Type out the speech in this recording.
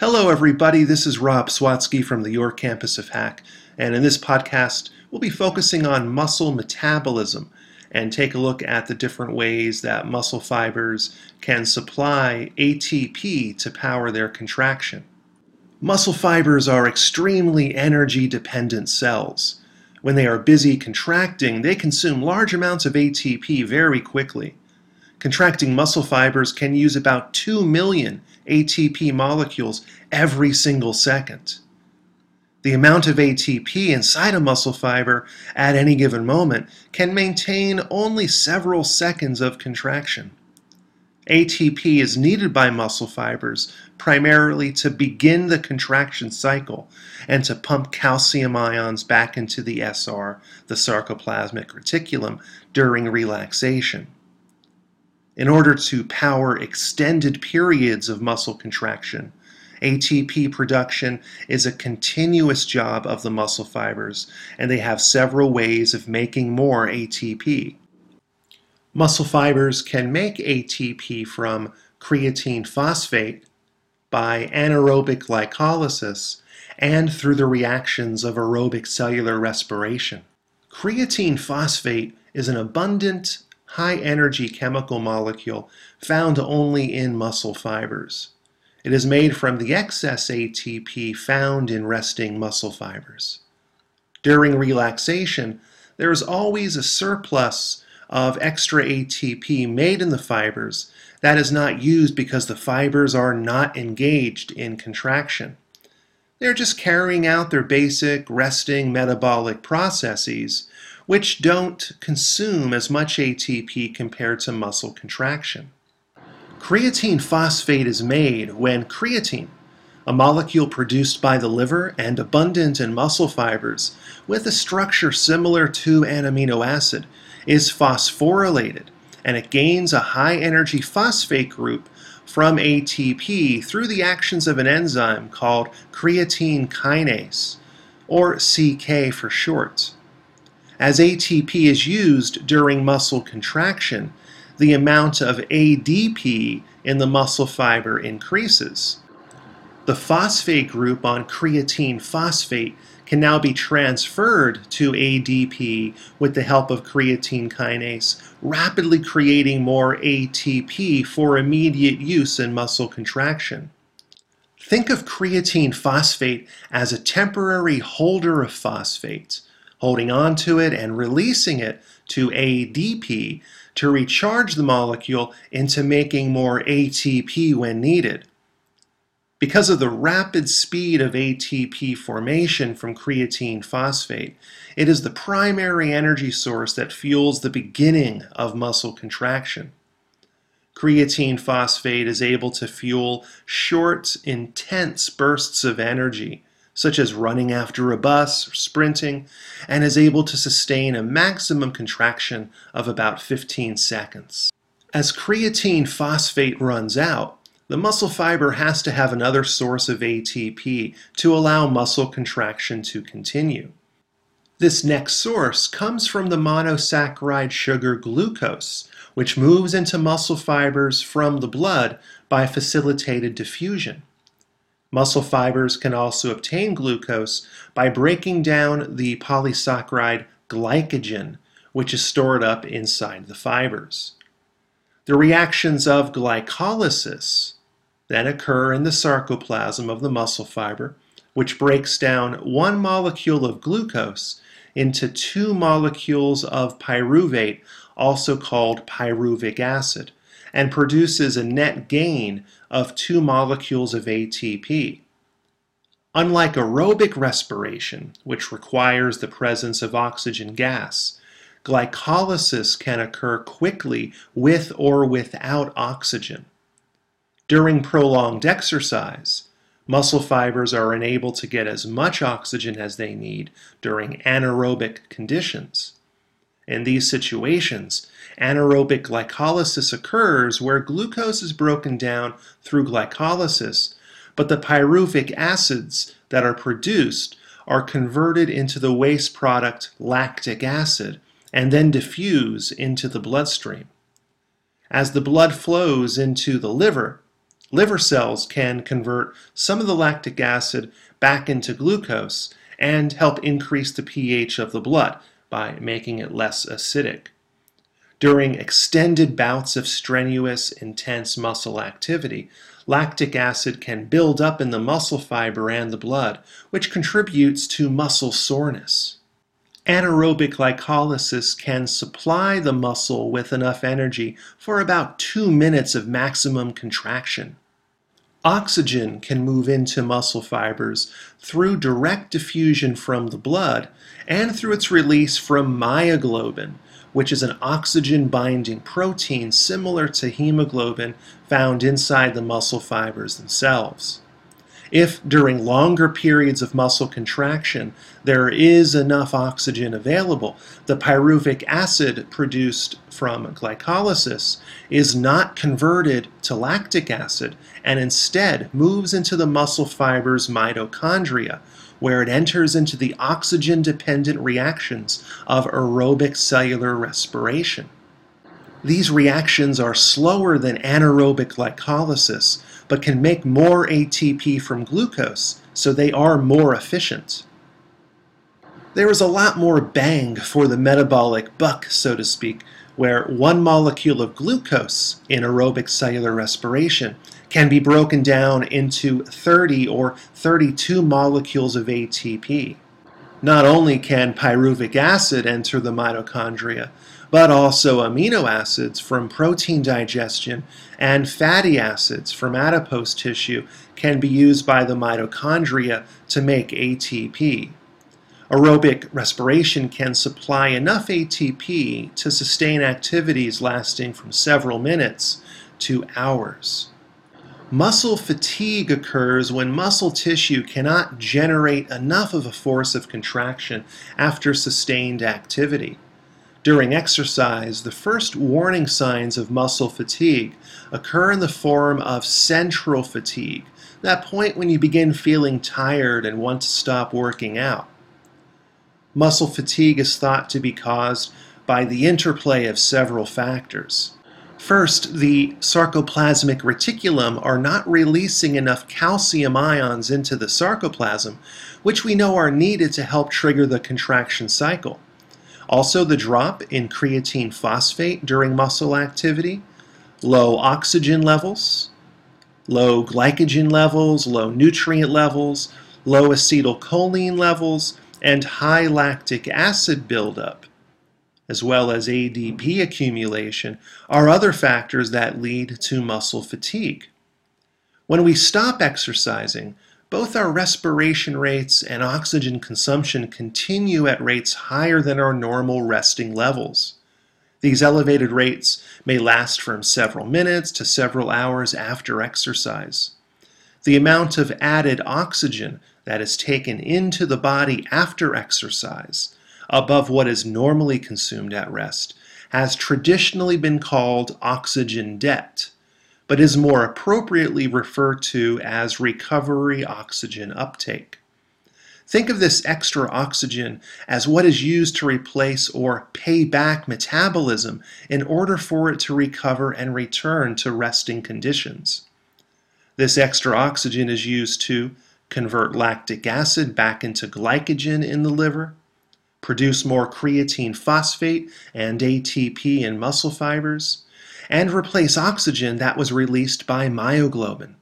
Hello, everybody. This is Rob Swatski from the York campus of HACC, and in this podcast, we'll be focusing on muscle metabolism and take a look at the different ways that muscle fibers can supply ATP to power their contraction. Muscle fibers are extremely energy dependent cells. When they are busy contracting, they consume large amounts of ATP very quickly. Contracting muscle fibers can use about 2 million ATP molecules every single second. The amount of ATP inside a muscle fiber at any given moment can maintain only several seconds of contraction. ATP is needed by muscle fibers primarily to begin the contraction cycle and to pump calcium ions back into the SR, the sarcoplasmic reticulum, during relaxation. In order to power extended periods of muscle contraction, ATP production is a continuous job of the muscle fibers, and they have several ways of making more ATP. Muscle fibers can make ATP from creatine phosphate by anaerobic glycolysis and through the reactions of aerobic cellular respiration. Creatine phosphate is an abundant, high energy chemical molecule found only in muscle fibers. It is made from the excess ATP found in resting muscle fibers. During relaxation, there is always a surplus of extra ATP made in the fibers that is not used because the fibers are not engaged in contraction. They're just carrying out their basic resting metabolic processes, which don't consume as much ATP compared to muscle contraction. Creatine phosphate is made when creatine, a molecule produced by the liver and abundant in muscle fibers with a structure similar to an amino acid, is phosphorylated and it gains a high energy phosphate group from ATP through the actions of an enzyme called creatine kinase, or CK for short. As ATP is used during muscle contraction, the amount of ADP in the muscle fiber increases. The phosphate group on creatine phosphate can now be transferred to ADP with the help of creatine kinase, rapidly creating more ATP for immediate use in muscle contraction. Think of creatine phosphate as a temporary holder of phosphate, holding on to it and releasing it to ADP to recharge the molecule into making more ATP when needed. Because of the rapid speed of ATP formation from creatine phosphate, it is the primary energy source that fuels the beginning of muscle contraction. Creatine phosphate is able to fuel short, intense bursts of energy, such as running after a bus or sprinting, and is able to sustain a maximum contraction of about 15 seconds. As creatine phosphate runs out, the muscle fiber has to have another source of ATP to allow muscle contraction to continue. This next source comes from the monosaccharide sugar glucose, which moves into muscle fibers from the blood by facilitated diffusion. Muscle fibers can also obtain glucose by breaking down the polysaccharide glycogen, which is stored up inside the fibers. The reactions of glycolysis, then occur in the sarcoplasm of the muscle fiber, which breaks down one molecule of glucose into two molecules of pyruvate, also called pyruvic acid, and produces a net gain of two molecules of ATP. Unlike aerobic respiration, which requires the presence of oxygen gas, glycolysis can occur quickly with or without oxygen. During prolonged exercise, muscle fibers are unable to get as much oxygen as they need during anaerobic conditions. In these situations, anaerobic glycolysis occurs where glucose is broken down through glycolysis, but the pyruvic acids that are produced are converted into the waste product lactic acid and then diffuse into the bloodstream. As the blood flows into the liver, Liver cells can convert some of the lactic acid back into glucose and help increase the pH of the blood by making it less acidic. During extended bouts of strenuous, intense muscle activity, lactic acid can build up in the muscle fiber and the blood, which contributes to muscle soreness. Anaerobic glycolysis can supply the muscle with enough energy for about two minutes of maximum contraction. Oxygen can move into muscle fibers through direct diffusion from the blood and through its release from myoglobin, which is an oxygen binding protein similar to hemoglobin found inside the muscle fibers themselves. If during longer periods of muscle contraction there is enough oxygen available, the pyruvic acid produced from glycolysis is not converted to lactic acid and instead moves into the muscle fiber's mitochondria, where it enters into the oxygen dependent reactions of aerobic cellular respiration. These reactions are slower than anaerobic glycolysis, but can make more ATP from glucose, so they are more efficient. There is a lot more bang for the metabolic buck, so to speak, where one molecule of glucose in aerobic cellular respiration can be broken down into 30 or 32 molecules of ATP. Not only can pyruvic acid enter the mitochondria, but also amino acids from protein digestion and fatty acids from adipose tissue can be used by the mitochondria to make ATP. Aerobic respiration can supply enough ATP to sustain activities lasting from several minutes to hours. Muscle fatigue occurs when muscle tissue cannot generate enough of a force of contraction after sustained activity. During exercise, the first warning signs of muscle fatigue occur in the form of central fatigue, that point when you begin feeling tired and want to stop working out. Muscle fatigue is thought to be caused by the interplay of several factors. First, the sarcoplasmic reticulum are not releasing enough calcium ions into the sarcoplasm, which we know are needed to help trigger the contraction cycle. Also, the drop in creatine phosphate during muscle activity, low oxygen levels, low glycogen levels, low nutrient levels, low acetylcholine levels, and high lactic acid buildup as well as ADP accumulation, are other factors that lead to muscle fatigue. When we stop exercising, both our respiration rates and oxygen consumption continue at rates higher than our normal resting levels. These elevated rates may last from several minutes to several hours after exercise. The amount of added oxygen that is taken into the body after exercise above what is normally consumed at rest has traditionally been called oxygen debt, but is more appropriately referred to as recovery oxygen uptake. Think of this extra oxygen as what is used to replace or pay back metabolism in order for it to recover and return to resting conditions. This extra oxygen is used to convert lactic acid back into glycogen in the liver, produce more creatine phosphate and ATP in muscle fibers, and replace oxygen that was released by myoglobin.